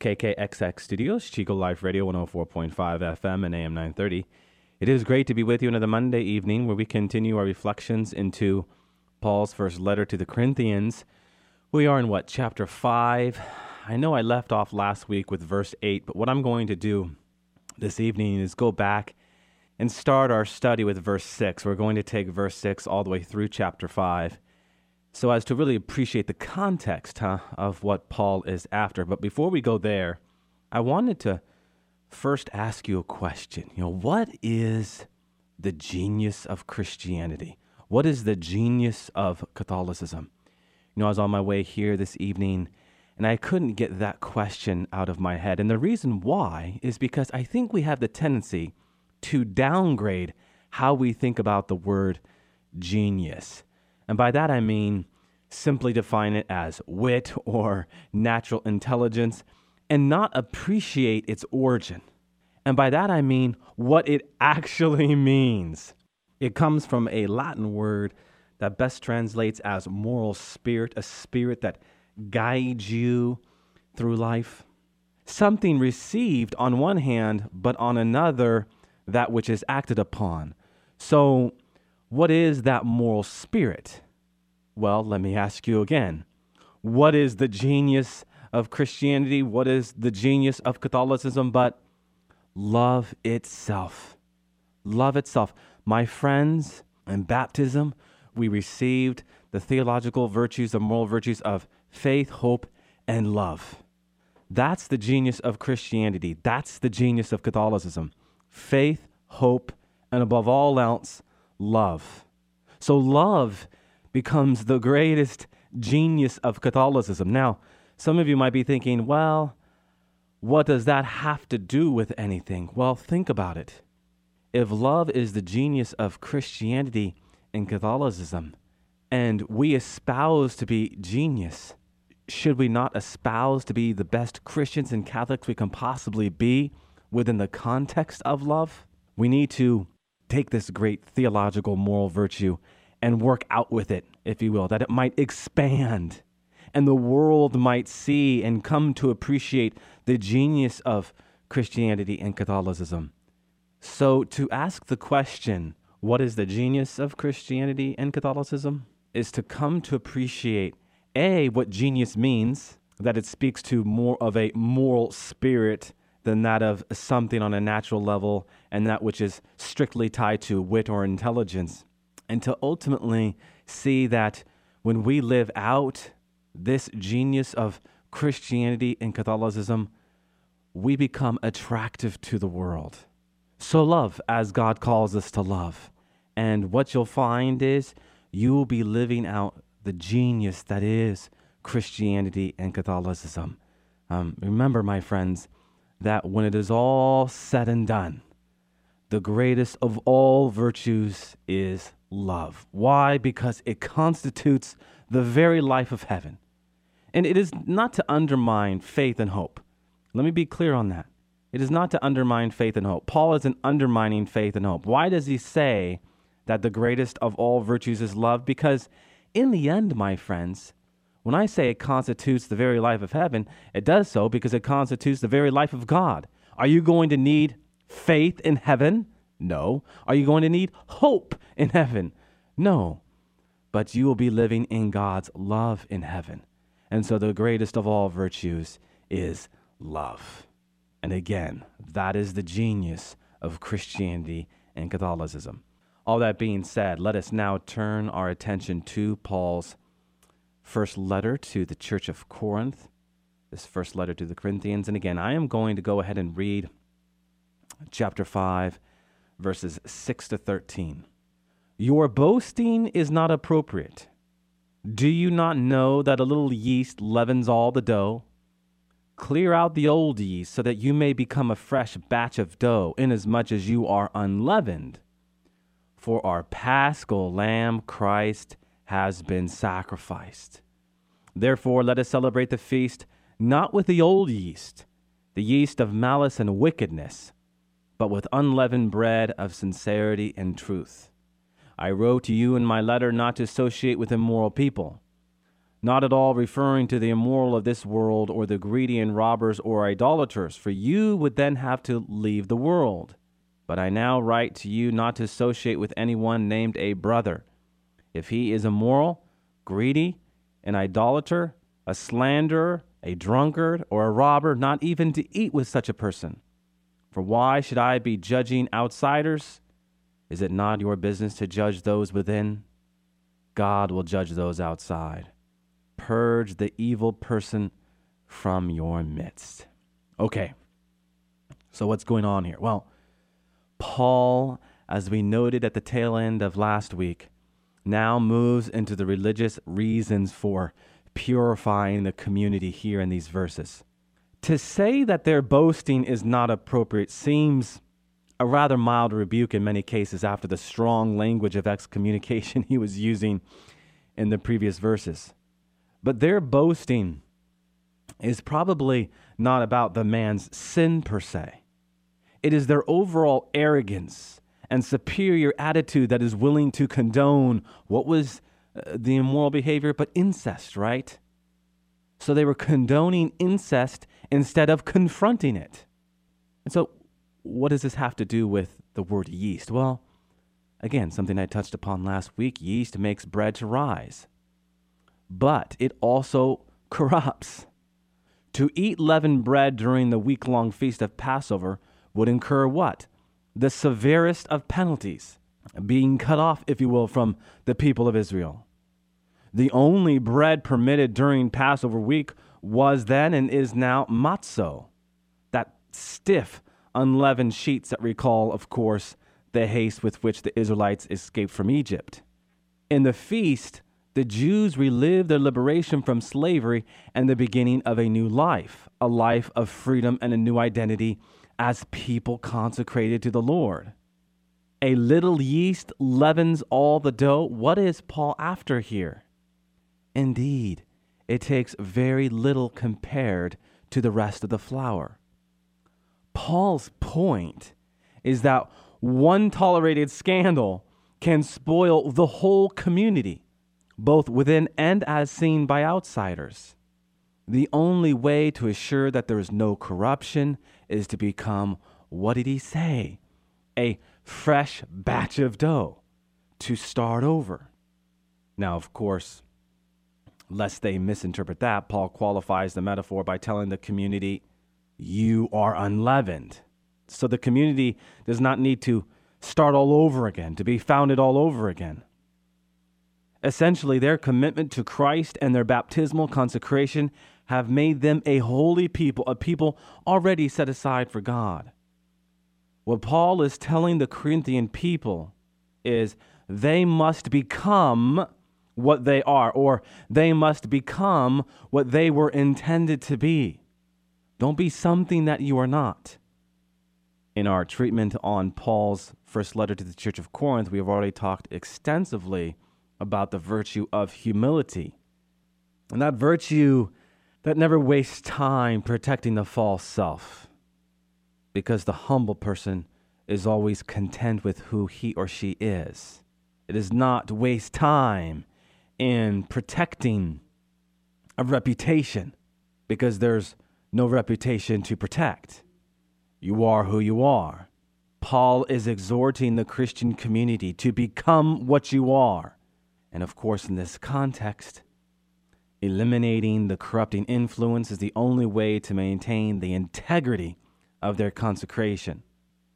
KKXX Studios, Chico Life Radio 104.5 FM and AM 930. It is great to be with you another Monday evening where we continue our reflections into Paul's first letter to the Corinthians. We are in what, chapter 5? I know I left off last week with verse 8, but what I'm going to do this evening is go back and start our study with verse 6. We're going to take verse 6 all the way through chapter 5 so as to really appreciate the context huh, of what Paul is after. But before we go there, I wanted to first ask you a question. You know, what is the genius of Christianity? What is the genius of Catholicism? You know, I was on my way here this evening and I couldn't get that question out of my head. And the reason why is because I think we have the tendency to downgrade how we think about the word genius. And by that I mean simply define it as wit or natural intelligence and not appreciate its origin. And by that I mean what it actually means. It comes from a Latin word that best translates as moral spirit, a spirit that guides you through life. Something received on one hand, but on another, that which is acted upon. So, what is that moral spirit? Well, let me ask you again. What is the genius of Christianity? What is the genius of Catholicism? But love itself. Love itself. My friends, in baptism, we received the theological virtues, the moral virtues of faith, hope, and love. That's the genius of Christianity. That's the genius of Catholicism. Faith, hope, and above all else, love. So, love becomes the greatest genius of Catholicism. Now, some of you might be thinking, well, what does that have to do with anything? Well, think about it. If love is the genius of Christianity and Catholicism, and we espouse to be genius, should we not espouse to be the best Christians and Catholics we can possibly be within the context of love? We need to take this great theological moral virtue and work out with it, if you will, that it might expand and the world might see and come to appreciate the genius of Christianity and Catholicism. So, to ask the question, what is the genius of Christianity and Catholicism? is to come to appreciate A, what genius means, that it speaks to more of a moral spirit than that of something on a natural level and that which is strictly tied to wit or intelligence and to ultimately see that when we live out this genius of Christianity and Catholicism, we become attractive to the world. So love as God calls us to love. And what you'll find is you will be living out the genius that is Christianity and Catholicism. Um, remember, my friends, that when it is all said and done, the greatest of all virtues is love. Why? Because it constitutes the very life of heaven. And it is not to undermine faith and hope. Let me be clear on that. It is not to undermine faith and hope. Paul isn't undermining faith and hope. Why does he say that the greatest of all virtues is love? Because in the end, my friends, when I say it constitutes the very life of heaven, it does so because it constitutes the very life of God. Are you going to need faith in heaven? No. Are you going to need hope in heaven? No. But you will be living in God's love in heaven. And so the greatest of all virtues is love. And again, that is the genius of Christianity and Catholicism. All that being said, let us now turn our attention to Paul's first letter to the church of Corinth, this first letter to the Corinthians. And again, I am going to go ahead and read chapter 5 verses 6 to 13. Your boasting is not appropriate. Do you not know that a little yeast leavens all the dough? Clear out the old yeast so that you may become a fresh batch of dough, inasmuch as you are unleavened. For our paschal lamb, Christ, has been sacrificed. Therefore, let us celebrate the feast not with the old yeast, the yeast of malice and wickedness, but with unleavened bread of sincerity and truth. I wrote to you in my letter not to associate with immoral people not at all referring to the immoral of this world or the greedy and robbers or idolaters, for you would then have to leave the world. But I now write to you not to associate with anyone named a brother. If he is immoral, greedy, an idolater, a slanderer, a drunkard, or a robber, not even to eat with such a person. For why should I be judging outsiders? Is it not your business to judge those within? God will judge those outside purge the evil person from your midst. Okay, so what's going on here? Well, Paul, as we noted at the tail end of last week, now moves into the religious reasons for purifying the community here in these verses. To say that their boasting is not appropriate seems a rather mild rebuke in many cases after the strong language of excommunication he was using in the previous verses. But their boasting is probably not about the man's sin per se. It is their overall arrogance and superior attitude that is willing to condone what was uh, the immoral behavior, but incest, right? So they were condoning incest instead of confronting it. And so, what does this have to do with the word yeast? Well, again, something I touched upon last week yeast makes bread to rise but it also corrupts. To eat leavened bread during the week long feast of Passover would incur what? The severest of penalties, being cut off, if you will, from the people of Israel. The only bread permitted during Passover week was then and is now matzo, that stiff, unleavened sheets that recall, of course, the haste with which the Israelites escaped from Egypt. In the feast, the Jews relived their liberation from slavery and the beginning of a new life, a life of freedom and a new identity as people consecrated to the Lord. A little yeast leavens all the dough. What is Paul after here? Indeed, it takes very little compared to the rest of the flour. Paul's point is that one tolerated scandal can spoil the whole community both within and as seen by outsiders. The only way to assure that there is no corruption is to become, what did he say? A fresh batch of dough to start over. Now, of course, lest they misinterpret that, Paul qualifies the metaphor by telling the community, You are unleavened. So the community does not need to start all over again, to be founded all over again. Essentially, their commitment to Christ and their baptismal consecration have made them a holy people, a people already set aside for God. What Paul is telling the Corinthian people is they must become what they are, or they must become what they were intended to be. Don't be something that you are not. In our treatment on Paul's first letter to the Church of Corinth, we have already talked extensively about the virtue of humility. And that virtue that never wastes time protecting the false self. Because the humble person is always content with who he or she is. It does not waste time in protecting a reputation because there's no reputation to protect. You are who you are. Paul is exhorting the Christian community to become what you are and of course, in this context, eliminating the corrupting influence is the only way to maintain the integrity of their consecration.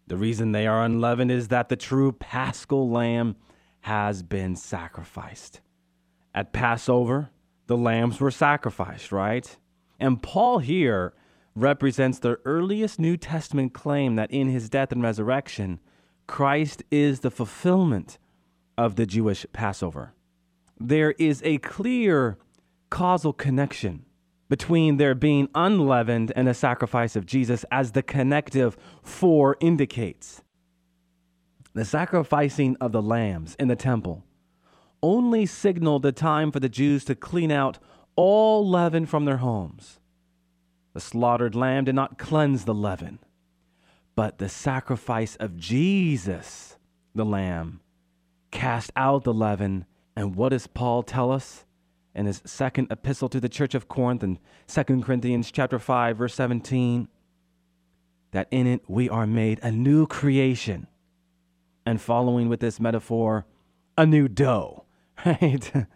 The reason they are unleavened is that the true paschal lamb has been sacrificed. At Passover, the lambs were sacrificed, right? And Paul here represents the earliest New Testament claim that in his death and resurrection, Christ is the fulfillment of the Jewish Passover there is a clear causal connection between there being unleavened and the sacrifice of Jesus as the connective for indicates. The sacrificing of the lambs in the temple only signaled the time for the Jews to clean out all leaven from their homes. The slaughtered lamb did not cleanse the leaven, but the sacrifice of Jesus, the lamb, cast out the leaven. And what does Paul tell us in his second epistle to the church of Corinth in 2 Corinthians chapter 5 verse 17 that in it we are made a new creation. And following with this metaphor, a new dough, right?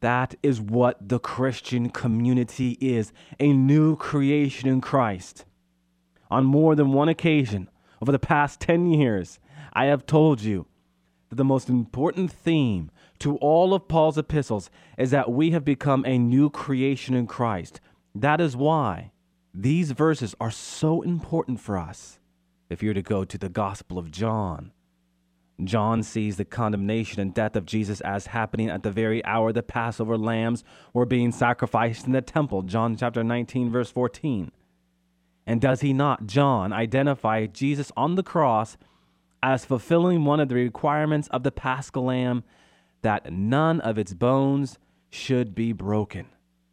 That is what the Christian community is a new creation in Christ. On more than one occasion over the past 10 years, I have told you that the most important theme to all of Paul's epistles is that we have become a new creation in Christ. That is why these verses are so important for us. If you're to go to the Gospel of John, John sees the condemnation and death of Jesus as happening at the very hour the Passover lambs were being sacrificed in the temple. John chapter 19, verse 14. And does he not, John, identify Jesus on the cross as fulfilling one of the requirements of the paschal lamb that none of its bones should be broken?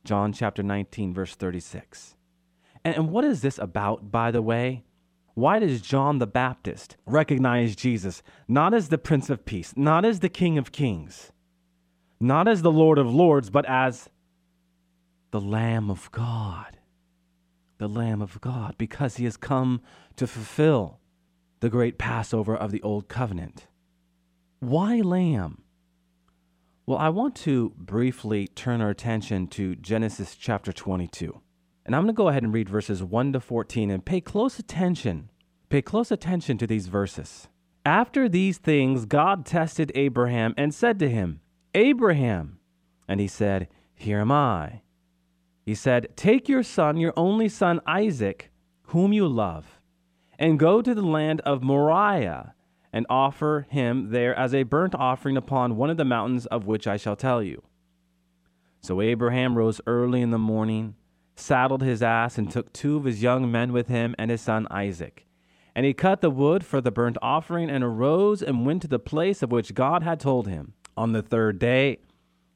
John chapter 19, verse 36. And, what is this about, by the way? Why does John the Baptist recognize Jesus not as the Prince of Peace, not as the King of Kings, not as the Lord of Lords, but as the Lamb of God? The Lamb of God, because he has come to fulfill the great Passover of the Old Covenant. Why lamb? Well, I want to briefly turn our attention to Genesis chapter 22. And I'm going to go ahead and read verses 1 to 14 and pay close attention. Pay close attention to these verses. After these things, God tested Abraham and said to him, Abraham. And he said, Here am I. He said, Take your son, your only son Isaac, whom you love, and go to the land of Moriah and offer him there as a burnt offering upon one of the mountains of which I shall tell you. So Abraham rose early in the morning saddled his ass, and took two of his young men with him and his son Isaac. And he cut the wood for the burnt offering, and arose and went to the place of which God had told him. On the third day,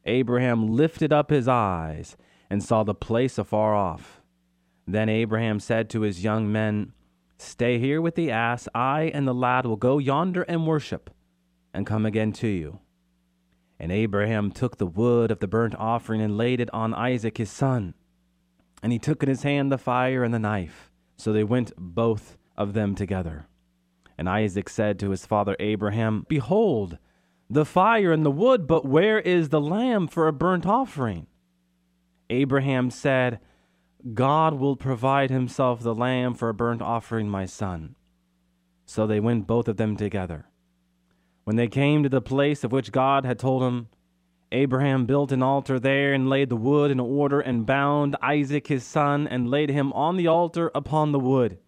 Abraham lifted up his eyes and saw the place afar off. Then Abraham said to his young men, Stay here with the ass. I and the lad will go yonder and worship, and come again to you. And Abraham took the wood of the burnt offering and laid it on Isaac his son. And he took in his hand the fire and the knife. So they went both of them together. And Isaac said to his father Abraham, Behold, the fire and the wood, but where is the lamb for a burnt offering? Abraham said, God will provide himself the lamb for a burnt offering, my son. So they went both of them together. When they came to the place of which God had told him, Abraham built an altar there and laid the wood in order and bound Isaac his son and laid him on the altar upon the wood.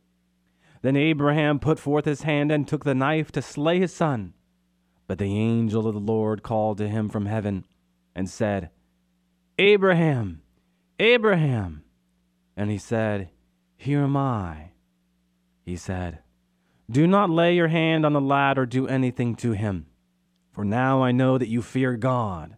Then Abraham put forth his hand and took the knife to slay his son. But the angel of the Lord called to him from heaven and said, Abraham, Abraham. And he said, Here am I. He said, Do not lay your hand on the lad or do anything to him. For now I know that you fear God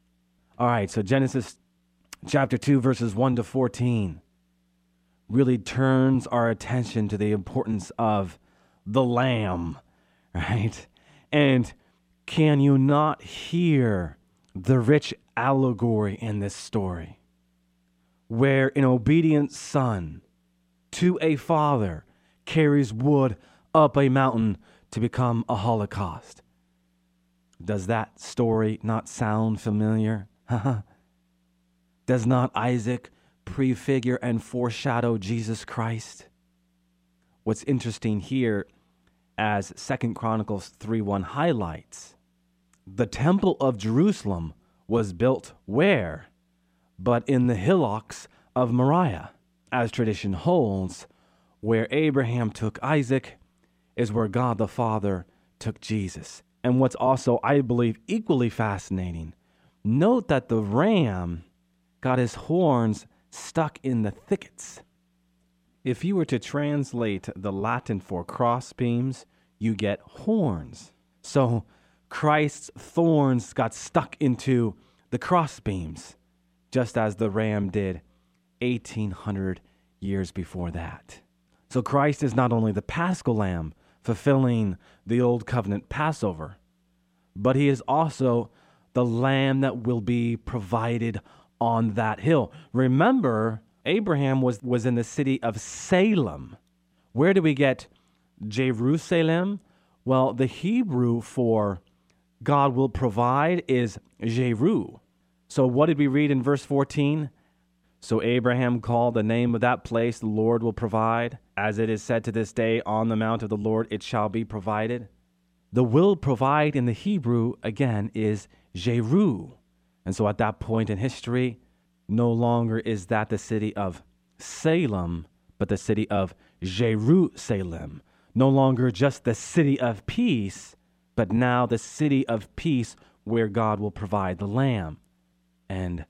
All right, so Genesis chapter 2, verses 1 to 14 really turns our attention to the importance of the lamb, right? And can you not hear the rich allegory in this story? Where an obedient son to a father carries wood up a mountain to become a holocaust. Does that story not sound familiar? Does not Isaac prefigure and foreshadow Jesus Christ. What's interesting here, as Second Chronicles 3 1 highlights, the temple of Jerusalem was built where? But in the hillocks of Moriah. As tradition holds, where Abraham took Isaac is where God the Father took Jesus. And what's also, I believe, equally fascinating, note that the ram got his horns stuck in the thickets. If you were to translate the Latin for crossbeams, you get horns. So Christ's thorns got stuck into the crossbeams, just as the ram did 1800 years before that. So Christ is not only the paschal lamb, fulfilling the old covenant Passover, but he is also the lamb that will be provided on that hill. Remember, Abraham was, was in the city of Salem. Where do we get Jerusalem? Well, the Hebrew for God will provide is Jeru. So, what did we read in verse 14? So Abraham called the name of that place, the Lord will provide. As it is said to this day, on the mount of the Lord it shall be provided. The will provide in the Hebrew, again, is Jeru. And so at that point in history, no longer is that the city of Salem, but the city of Jerusalem. No longer just the city of peace, but now the city of peace where God will provide the lamb. And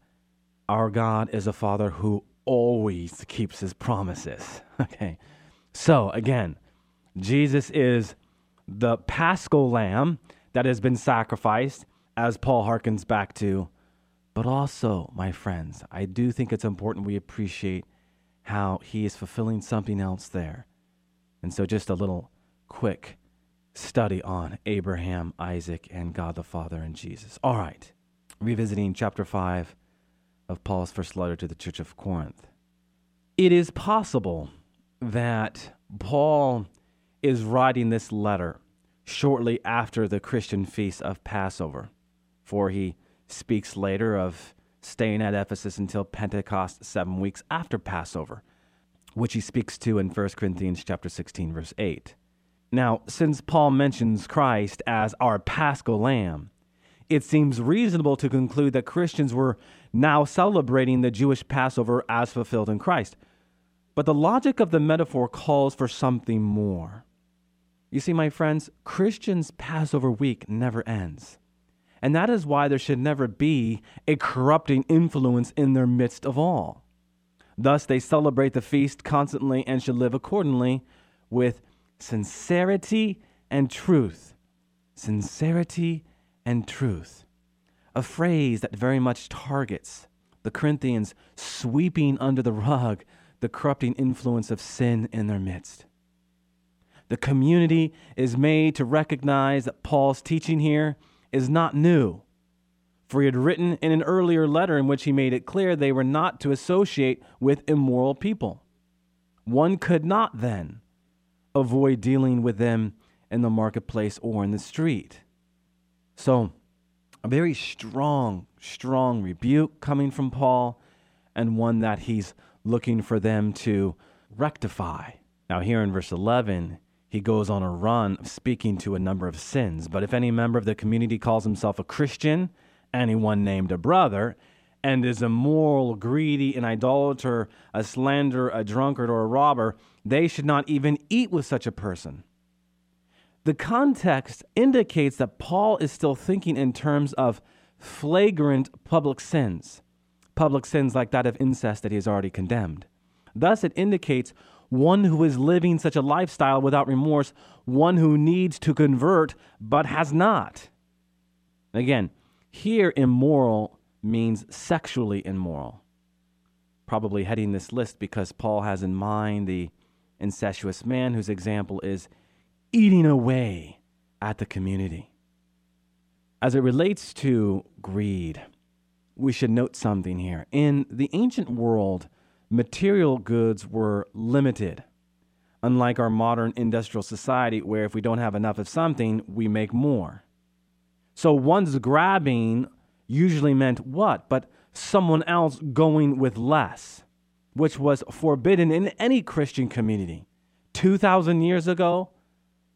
our God is a Father who always keeps his promises. Okay. So, again, Jesus is the paschal lamb that has been sacrificed, as Paul harkens back to. But also, my friends, I do think it's important we appreciate how he is fulfilling something else there. And so, just a little quick study on Abraham, Isaac, and God the Father and Jesus. All right, revisiting chapter 5 of Paul's first letter to the church of Corinth. It is possible that Paul is writing this letter shortly after the Christian feast of Passover, for he speaks later of staying at Ephesus until Pentecost, seven weeks after Passover, which he speaks to in 1 Corinthians chapter 16, verse 8. Now, since Paul mentions Christ as our paschal lamb, it seems reasonable to conclude that Christians were now celebrating the Jewish Passover as fulfilled in Christ. But the logic of the metaphor calls for something more. You see, my friends, Christians' Passover week never ends. And that is why there should never be a corrupting influence in their midst of all. Thus, they celebrate the feast constantly and should live accordingly with sincerity and truth. Sincerity and truth a phrase that very much targets the Corinthians sweeping under the rug the corrupting influence of sin in their midst. The community is made to recognize that Paul's teaching here is not new, for he had written in an earlier letter in which he made it clear they were not to associate with immoral people. One could not then avoid dealing with them in the marketplace or in the street. So, a very strong, strong rebuke coming from Paul, and one that he's looking for them to rectify. Now, here in verse 11, he goes on a run of speaking to a number of sins. But if any member of the community calls himself a Christian, anyone named a brother, and is immoral, greedy, an idolater, a slanderer, a drunkard, or a robber, they should not even eat with such a person the context indicates that Paul is still thinking in terms of flagrant public sins, public sins like that of incest that he has already condemned. Thus, it indicates one who is living such a lifestyle without remorse, one who needs to convert but has not. Again, here immoral means sexually immoral. Probably heading this list because Paul has in mind the incestuous man whose example is eating away at the community. As it relates to greed, we should note something here. In the ancient world, material goods were limited, unlike our modern industrial society, where if we don't have enough of something, we make more. So one's grabbing usually meant what? But someone else going with less. which was forbidden in any Christian community 2,000 years ago,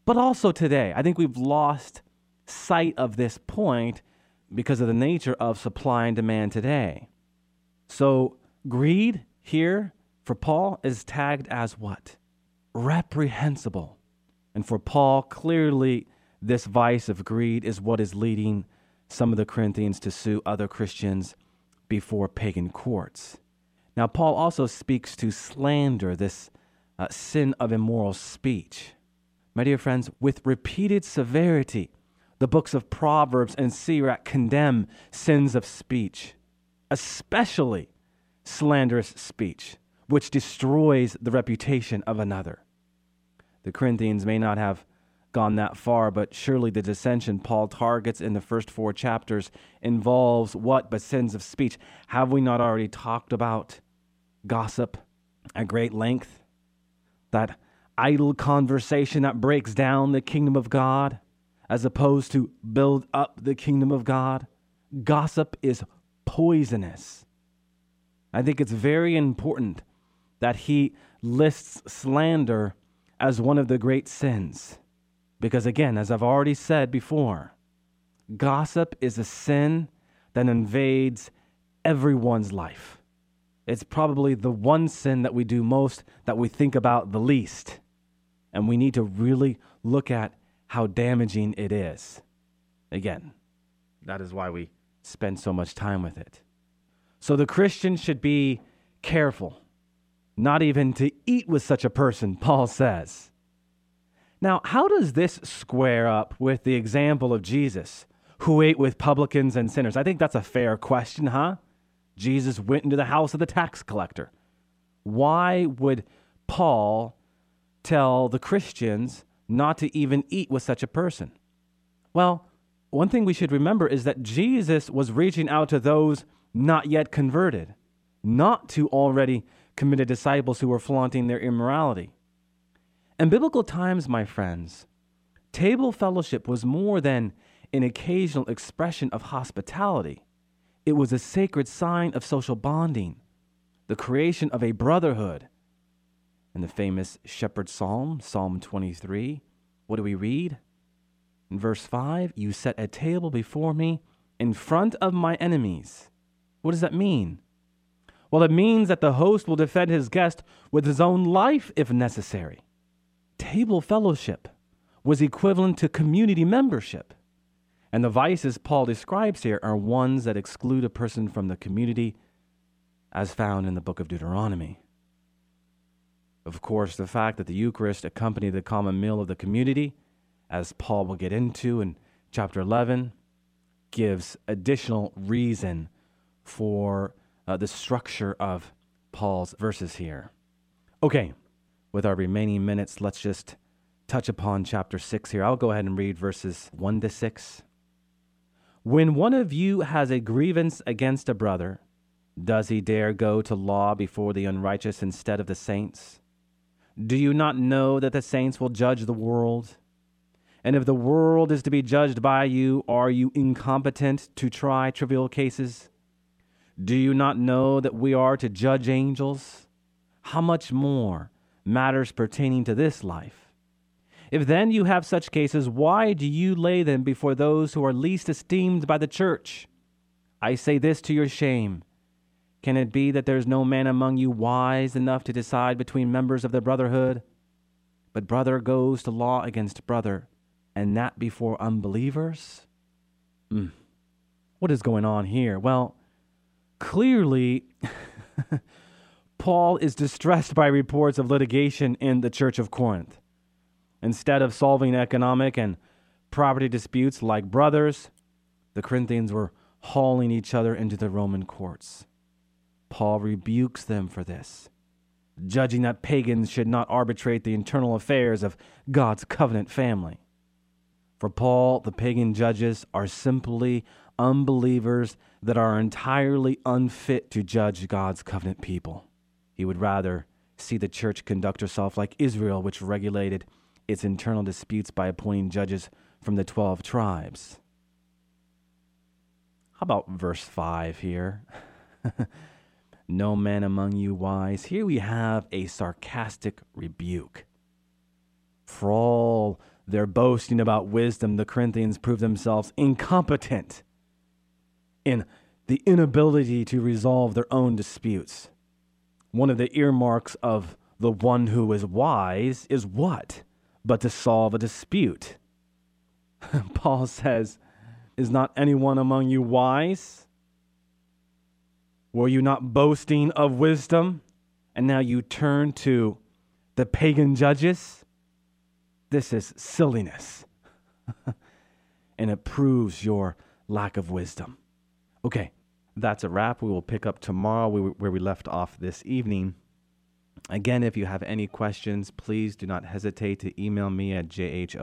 but also today. I think we've lost sight of this point because of the nature of supply and demand today. So, greed here for Paul is tagged as what? Reprehensible. And for Paul, clearly, this vice of greed is what is leading some of the Corinthians to sue other Christians before pagan courts. Now, Paul also speaks to slander, this uh, sin of immoral speech. My dear friends, with repeated severity, the books of Proverbs and Sirach condemn sins of speech, especially slanderous speech, which destroys the reputation of another. The Corinthians may not have gone that far, but surely the dissension Paul targets in the first four chapters involves what but sins of speech? Have we not already talked about gossip at great length? That idle conversation that breaks down the kingdom of God as opposed to build up the kingdom of God. Gossip is poisonous. I think it's very important that he lists slander as one of the great sins. Because again, as I've already said before, gossip is a sin that invades everyone's life. It's probably the one sin that we do most that we think about the least. And we need to really look at how damaging it is. Again, that is why we spend so much time with it. So the Christian should be careful, not even to eat with such a person, Paul says. Now, how does this square up with the example of Jesus, who ate with publicans and sinners? I think that's a fair question, huh? Jesus went into the house of the tax collector. Why would Paul tell the Christians not to even eat with such a person? Well, one thing we should remember is that Jesus was reaching out to those not yet converted, not to already committed disciples who were flaunting their immorality. In biblical times, my friends, table fellowship was more than an occasional expression of hospitality. It was a sacred sign of social bonding, the creation of a brotherhood in the famous Shepherd Psalm, Psalm 23, what do we read? In verse 5, you set a table before me in front of my enemies. What does that mean? Well, it means that the host will defend his guest with his own life if necessary. Table fellowship was equivalent to community membership. And the vices Paul describes here are ones that exclude a person from the community, as found in the book of Deuteronomy. Of course, the fact that the Eucharist accompanied the common meal of the community, as Paul will get into in chapter 11, gives additional reason for uh, the structure of Paul's verses here. Okay, with our remaining minutes, let's just touch upon chapter 6 here. I'll go ahead and read verses 1 to 6. When one of you has a grievance against a brother, does he dare go to law before the unrighteous instead of the saints? Do you not know that the saints will judge the world? And if the world is to be judged by you, are you incompetent to try trivial cases? Do you not know that we are to judge angels? How much more matters pertaining to this life? If then you have such cases, why do you lay them before those who are least esteemed by the church? I say this to your shame. Can it be that there is no man among you wise enough to decide between members of the brotherhood? But brother goes to law against brother, and that before unbelievers? Mm. What is going on here? Well, clearly, Paul is distressed by reports of litigation in the church of Corinth. Instead of solving economic and property disputes like brothers, the Corinthians were hauling each other into the Roman courts. Paul rebukes them for this, judging that pagans should not arbitrate the internal affairs of God's covenant family. For Paul, the pagan judges are simply unbelievers that are entirely unfit to judge God's covenant people. He would rather see the church conduct herself like Israel, which regulated its internal disputes by appointing judges from the 12 tribes. How about verse 5 here? no man among you wise. Here we have a sarcastic rebuke. For all their boasting about wisdom, the Corinthians prove themselves incompetent in the inability to resolve their own disputes. One of the earmarks of the one who is wise is what? But to solve a dispute. Paul says, Is not anyone among you wise? Were you not boasting of wisdom? And now you turn to the pagan judges? This is silliness. and it proves your lack of wisdom. Okay, that's a wrap. We will pick up tomorrow where we left off this evening. Again, if you have any questions, please do not hesitate to email me at jholljmj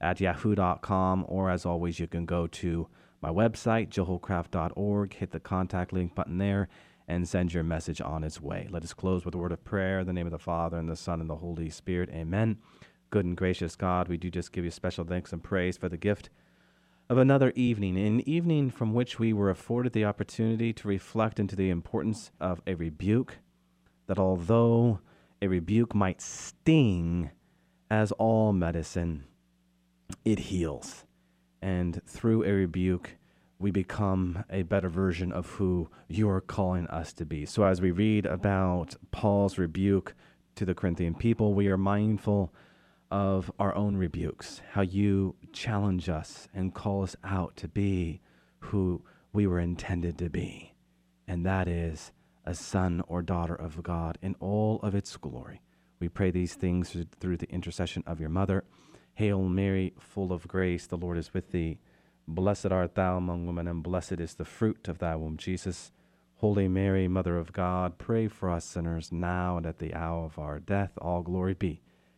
at yahoo.com, or as always, you can go to my website, joehollcraft.org, hit the contact link button there, and send your message on its way. Let us close with a word of prayer in the name of the Father, and the Son, and the Holy Spirit. Amen. Good and gracious God, we do just give you special thanks and praise for the gift of another evening, an evening from which we were afforded the opportunity to reflect into the importance of a rebuke, that although a rebuke might sting, as all medicine, it heals. And through a rebuke, we become a better version of who you're calling us to be. So, as we read about Paul's rebuke to the Corinthian people, we are mindful of our own rebukes, how you challenge us and call us out to be who we were intended to be. And that is a son or daughter of God in all of its glory. We pray these things through the intercession of your mother. Hail Mary, full of grace, the Lord is with thee. Blessed art thou among women, and blessed is the fruit of thy womb, Jesus. Holy Mary, Mother of God, pray for us sinners now and at the hour of our death. All glory be